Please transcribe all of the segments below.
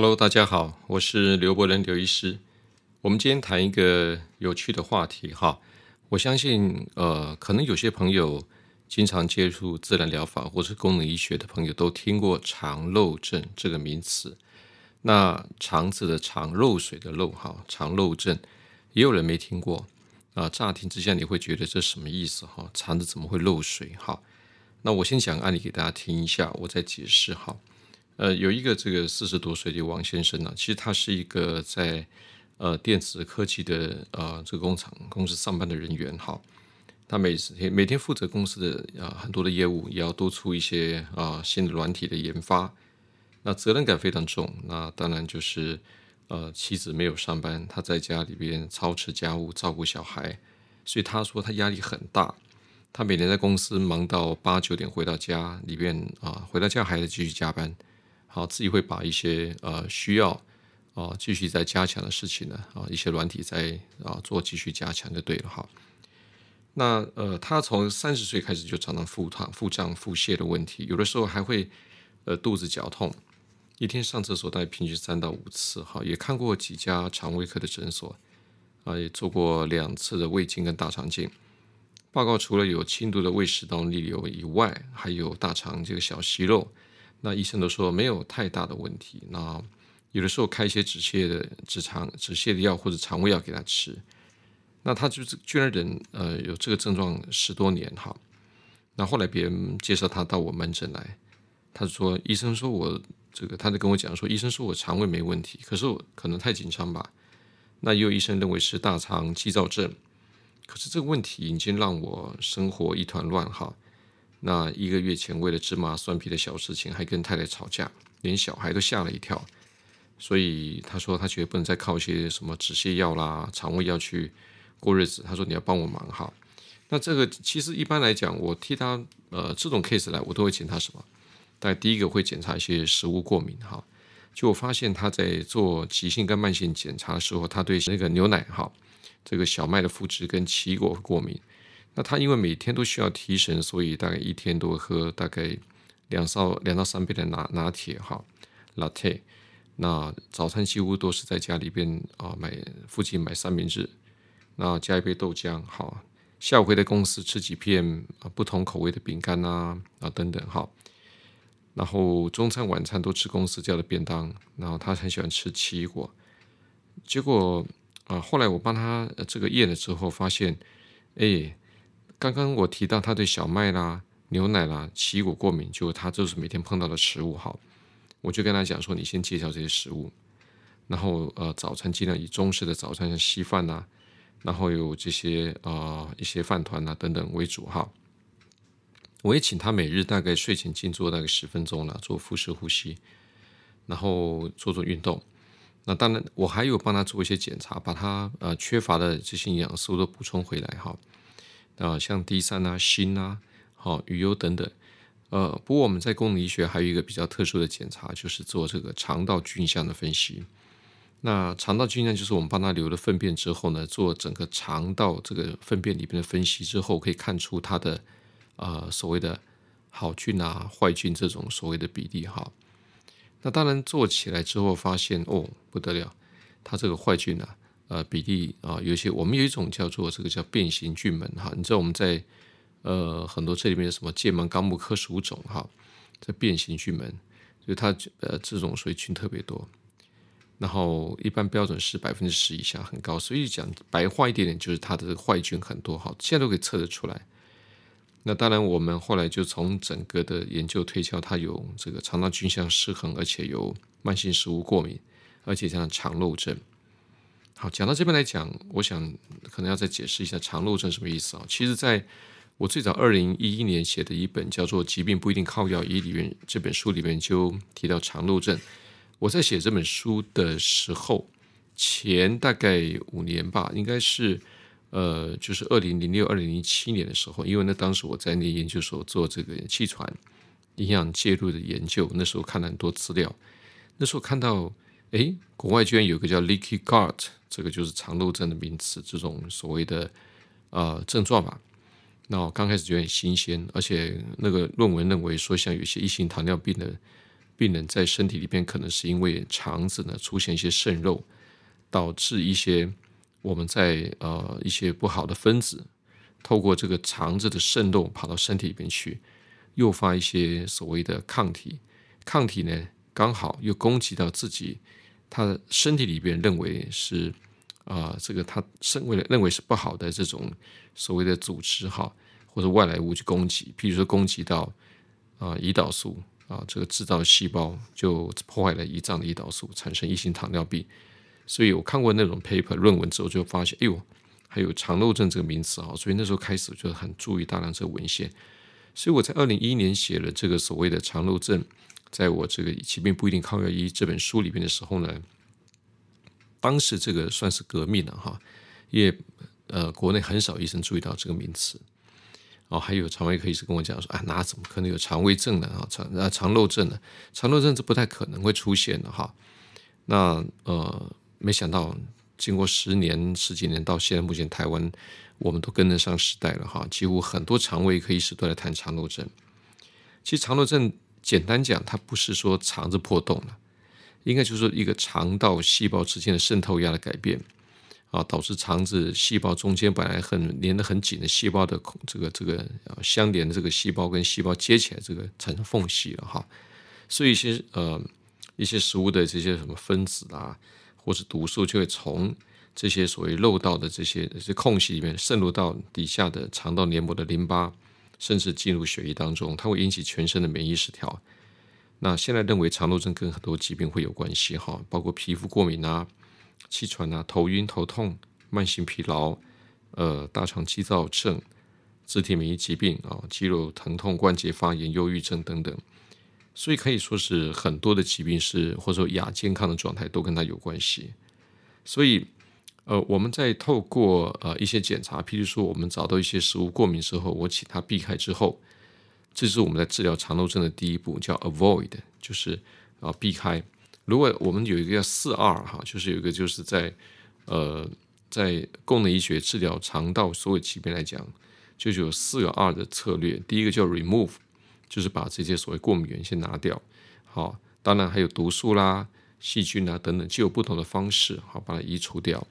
Hello，大家好，我是刘伯仁刘医师。我们今天谈一个有趣的话题哈。我相信，呃，可能有些朋友经常接触自然疗法或是功能医学的朋友，都听过肠漏症这个名词。那肠子的肠漏水的漏哈，肠漏症，也有人没听过啊。乍听之下，你会觉得这什么意思哈？肠子怎么会漏水哈？那我先讲案例给大家听一下，我再解释哈。呃，有一个这个四十多岁的王先生呢，其实他是一个在呃电子科技的呃这个工厂公司上班的人员哈。他每天每天负责公司的啊很多的业务，也要督促一些啊新的软体的研发，那责任感非常重。那当然就是呃妻子没有上班，他在家里边操持家务，照顾小孩，所以他说他压力很大。他每天在公司忙到八九点回到家里边啊，回到家还得继续加班。啊，自己会把一些呃需要啊继续再加强的事情呢啊一些软体在啊做继续加强就对了哈。那呃他从三十岁开始就常常腹痛、腹胀、腹泻的问题，有的时候还会呃肚子绞痛，一天上厕所大概平均三到五次哈。也看过几家肠胃科的诊所啊，也做过两次的胃镜跟大肠镜，报告除了有轻度的胃食道逆流以外，还有大肠这个小息肉。那医生都说没有太大的问题。那有的时候开一些止泻的止肠止泻的药或者肠胃药给他吃。那他就是居然忍呃有这个症状十多年哈。那后来别人介绍他到我门诊来，他说医生说我这个他就跟我讲说医生说我肠胃没问题，可是我可能太紧张吧。那也有医生认为是大肠激躁症，可是这个问题已经让我生活一团乱哈。那一个月前，为了芝麻蒜皮的小事情，还跟太太吵架，连小孩都吓了一跳。所以他说，他觉得不能再靠一些什么止泻药啦、肠胃药去过日子。他说你要帮我忙哈。那这个其实一般来讲，我替他呃这种 case 来，我都会检查什么？但第一个会检查一些食物过敏哈。就我发现他在做急性跟慢性检查的时候，他对那个牛奶哈、这个小麦的麸质跟奇异果过敏。那他因为每天都需要提神，所以大概一天都会喝大概两到两到三杯的拿拿铁哈，latte。那早餐几乎都是在家里边啊买附近买三明治，那加一杯豆浆哈。下午回到公司吃几片啊不同口味的饼干啊啊等等哈。然后中餐晚餐都吃公司叫的便当，然后他很喜欢吃奇异果。结果啊后来我帮他这个验了之后发现，哎。刚刚我提到他对小麦啦、牛奶啦、奇异果过敏，就他就是每天碰到的食物。好，我就跟他讲说，你先戒掉这些食物，然后呃，早餐尽量以中式的早餐，像稀饭呐，然后有这些啊一些饭团呐等等为主哈。我也请他每日大概睡前静坐大概十分钟了，做腹式呼吸，然后做做运动。那当然，我还有帮他做一些检查，把他呃缺乏的这些营养素都补充回来哈。啊，像 D 三啊、锌啊、好鱼油等等，呃，不过我们在功能医学还有一个比较特殊的检查，就是做这个肠道菌相的分析。那肠道菌相就是我们帮他留了粪便之后呢，做整个肠道这个粪便里面的分析之后，可以看出它的呃所谓的好菌啊、坏菌这种所谓的比例哈。那当然做起来之后发现哦不得了，它这个坏菌啊。呃，比例啊，有些我们有一种叫做这个叫变形菌门哈，你知道我们在呃很多这里面什么界门纲目科属种哈，这变形菌门，就它呃这种所以菌特别多，然后一般标准是百分之十以下，很高，所以讲白话一点点，就是它的坏菌很多哈，现在都可以测得出来。那当然，我们后来就从整个的研究推敲，它有这个肠道菌相失衡，而且有慢性食物过敏，而且像肠漏症。好，讲到这边来讲，我想可能要再解释一下肠漏症什么意思啊？其实，在我最早二零一一年写的一本叫做《疾病不一定靠药医》里面，这本书里面就提到肠漏症。我在写这本书的时候，前大概五年吧，应该是呃，就是二零零六、二零零七年的时候，因为那当时我在那研究所做这个气喘营养介入的研究，那时候看了很多资料，那时候看到。哎，国外居然有个叫 leaky gut，这个就是肠漏症的名词，这种所谓的呃症状吧。那我刚开始觉得很新鲜，而且那个论文认为说，像有些一型糖尿病的病人在身体里边可能是因为肠子呢出现一些渗漏，导致一些我们在呃一些不好的分子透过这个肠子的渗漏跑到身体里边去，诱发一些所谓的抗体，抗体呢刚好又攻击到自己，他身体里边认为是啊这个他身为了认为是不好的这种所谓的组织哈或者外来物去攻击，譬如说攻击到啊胰岛素。啊，这个制造细胞就破坏了胰脏的胰岛素，产生一型糖尿病。所以我看过那种 paper 论文之后，就发现，哎呦，还有肠漏症这个名词啊。所以那时候开始就很注意大量这个文献。所以我在二零一一年写了这个所谓的肠漏症，在我这个疾病不一定靠药医这本书里边的时候呢，当时这个算是革命了哈，因为呃国内很少医生注意到这个名词。哦，还有肠胃科医师跟我讲说，啊，那怎么可能有肠胃症呢？啊，肠啊肠漏症呢？肠漏症是不太可能会出现的哈。那呃，没想到经过十年十几年到现在，目前台湾我们都跟得上时代了哈。几乎很多肠胃科医师都在谈肠漏症。其实肠漏症简单讲，它不是说肠子破洞了，应该就是一个肠道细胞之间的渗透压的改变。啊，导致肠子细胞中间本来很连得很紧的细胞的，这个这个相连的这个细胞跟细胞接起来，这个产生缝隙了哈。所以一些呃一些食物的这些什么分子啊，或是毒素，就会从这些所谓漏道的这些这些空隙里面渗入到底下的肠道黏膜的淋巴，甚至进入血液当中，它会引起全身的免疫失调。那现在认为肠漏症跟很多疾病会有关系哈，包括皮肤过敏啊。气喘啊，头晕头痛，慢性疲劳，呃，大肠肌躁症，自体免疫疾病啊，肌肉疼痛、关节发炎、忧郁症等等，所以可以说是很多的疾病是或者说亚健康的状态都跟它有关系。所以，呃，我们在透过呃一些检查，譬如说我们找到一些食物过敏之后，我请他避开之后，这是我们在治疗肠漏症的第一步，叫 avoid，就是啊避开。如果我们有一个叫四二哈，就是有一个就是在呃在功能医学治疗肠道所有疾病来讲，就有四个二的策略。第一个叫 remove，就是把这些所谓过敏原先拿掉。好，当然还有毒素啦、细菌啊等等，就有不同的方式好把它移除掉。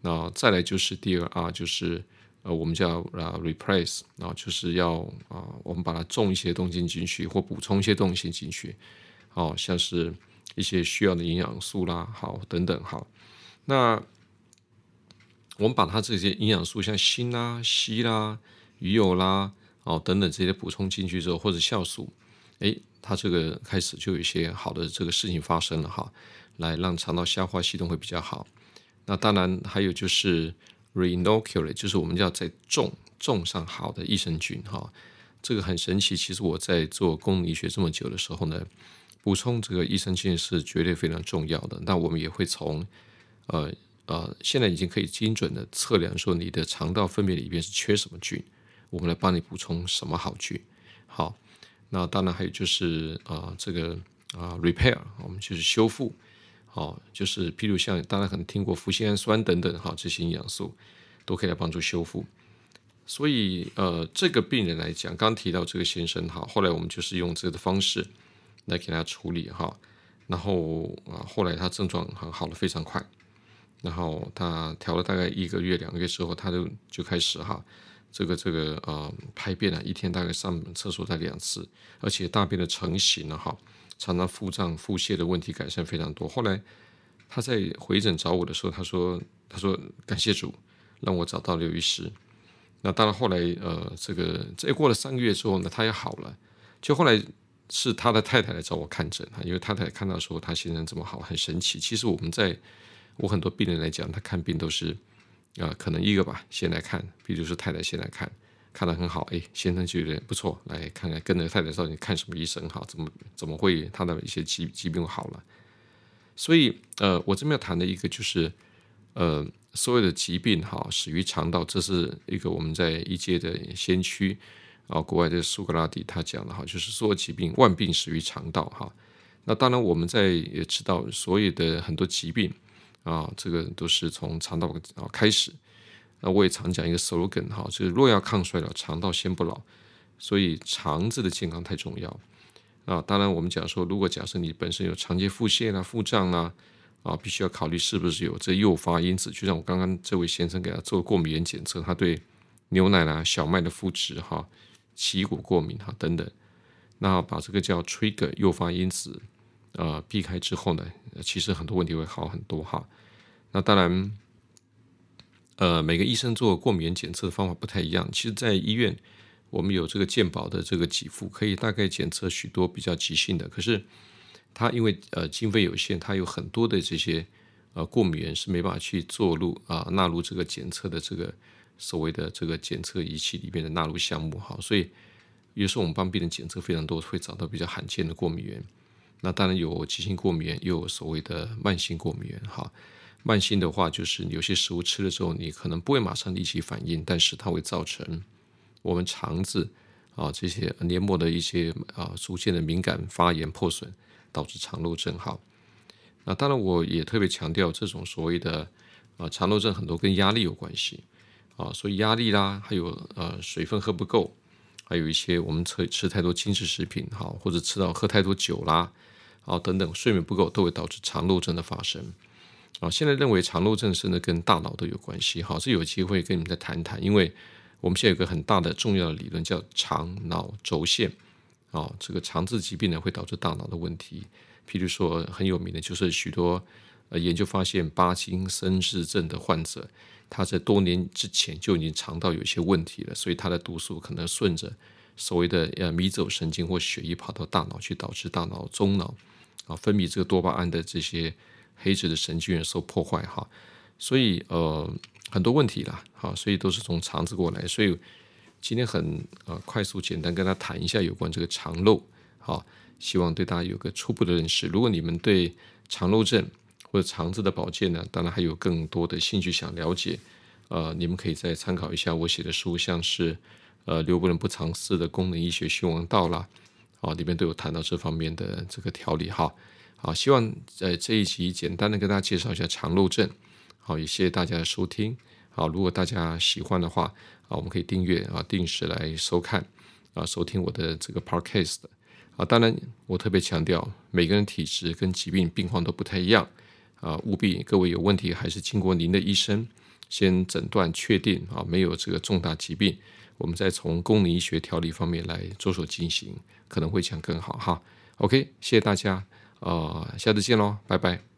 那再来就是第二啊就是呃我们叫啊 replace，啊就是要啊我们把它种一些东西进去，或补充一些东西进去。好，像是。一些需要的营养素啦，好等等，好，那我们把它这些营养素，像锌啦、硒啦、鱼油啦，哦等等这些补充进去之后，或者酵素，诶，它这个开始就有一些好的这个事情发生了哈，来让肠道消化系统会比较好。那当然还有就是 reinoculate，就是我们要在种种上好的益生菌哈，这个很神奇。其实我在做功能医学这么久的时候呢。补充这个益生菌是绝对非常重要的。那我们也会从，呃呃，现在已经可以精准的测量说你的肠道分泌里边是缺什么菌，我们来帮你补充什么好菌。好，那当然还有就是啊，这个啊，repair，我们就是修复。好，就是譬如像大家可能听过氟酰氨酸等等哈，这些营养素都可以来帮助修复。所以呃，这个病人来讲，刚提到这个先生哈，后来我们就是用这个方式。来给他处理哈，然后啊，后来他症状很好的非常快，然后他调了大概一个月两个月之后，他就就开始哈，这个这个呃排便啊，一天大概上厕所在两次，而且大便的成型了哈，常常腹胀腹泻的问题改善非常多。后来他在回诊找我的时候，他说他说感谢主让我找到刘医师。那当然后来呃这个再过了三个月之后呢，他也好了，就后来。是他的太太来找我看诊哈，因为太太看到说他先生这么好，很神奇。其实我们在我很多病人来讲，他看病都是啊，可能一个吧，先来看，比如说太太先来看，看得很好，哎，先生觉得不错，来看看跟着太太到底看什么医生哈，怎么怎么会他的一些疾疾病好了？所以呃，我这边要谈的一个就是呃，所有的疾病哈，始于肠道，这是一个我们在医界的先驱。啊，国外的苏格拉底他讲的哈，就是所有疾病万病始于肠道哈。那当然，我们在也知道，所有的很多疾病啊，这个都是从肠道啊开始。那我也常讲一个 slogan 哈，就是若要抗衰老，肠道先不老。所以肠子的健康太重要。啊，当然我们讲说，如果假设你本身有肠结腹泻啊、腹胀啊，啊，必须要考虑是不是有这诱发因子。就像我刚刚这位先生给他做过敏原检测，他对牛奶啦、小麦的麸质哈、奇异果过敏哈等等。那把这个叫 trigger 诱发因子呃避开之后呢，其实很多问题会好很多哈。那当然，呃，每个医生做过敏原检测的方法不太一样。其实，在医院，我们有这个健保的这个给付，可以大概检测许多比较急性的。可是，它因为呃经费有限，它有很多的这些呃过敏源是没办法去做入啊纳入这个检测的这个所谓的这个检测仪器里面的纳入项目哈。所以，有时候我们帮病人检测非常多，会找到比较罕见的过敏源。那当然有急性过敏源，又有所谓的慢性过敏源哈。慢性的话，就是有些食物吃了之后，你可能不会马上立即反应，但是它会造成我们肠子啊这些黏膜的一些啊逐渐的敏感、发炎、破损，导致肠漏症。好，那当然我也特别强调，这种所谓的啊肠漏症很多跟压力有关系啊，所以压力啦，还有呃水分喝不够，还有一些我们吃吃太多精致食品，好或者吃到喝太多酒啦，啊等等，睡眠不够都会导致肠漏症的发生。啊，现在认为肠漏症是呢跟大脑都有关系。好，是有机会跟你们再谈谈，因为我们现在有个很大的重要的理论叫肠脑轴线。啊，这个肠子疾病呢会导致大脑的问题。譬如说很有名的就是许多呃研究发现，巴金森氏症的患者，他在多年之前就已经肠道有一些问题了，所以他的毒素可能顺着所谓的呃迷走神经或血液跑到大脑去，导致大脑中脑啊分泌这个多巴胺的这些。黑质的神经元受破坏哈，所以呃很多问题啦，好，所以都是从肠子过来，所以今天很呃快速简单跟他谈一下有关这个肠漏，好，希望对大家有个初步的认识。如果你们对肠漏症或者肠子的保健呢，当然还有更多的兴趣想了解，呃，你们可以再参考一下我写的书，像是呃刘伯仁不藏私的功能医学兴王道啦，啊，里面都有谈到这方面的这个调理哈。好希望在这一集简单的跟大家介绍一下肠漏症。好，也谢谢大家的收听。好，如果大家喜欢的话，啊，我们可以订阅啊，定时来收看啊，收听我的这个 podcast。啊，当然我特别强调，每个人体质跟疾病病况都不太一样啊，务必各位有问题还是经过您的医生先诊断确定啊，没有这个重大疾病，我们再从功能医学调理方面来着手进行，可能会讲更好哈。OK，谢谢大家。呃，下次见喽，拜拜。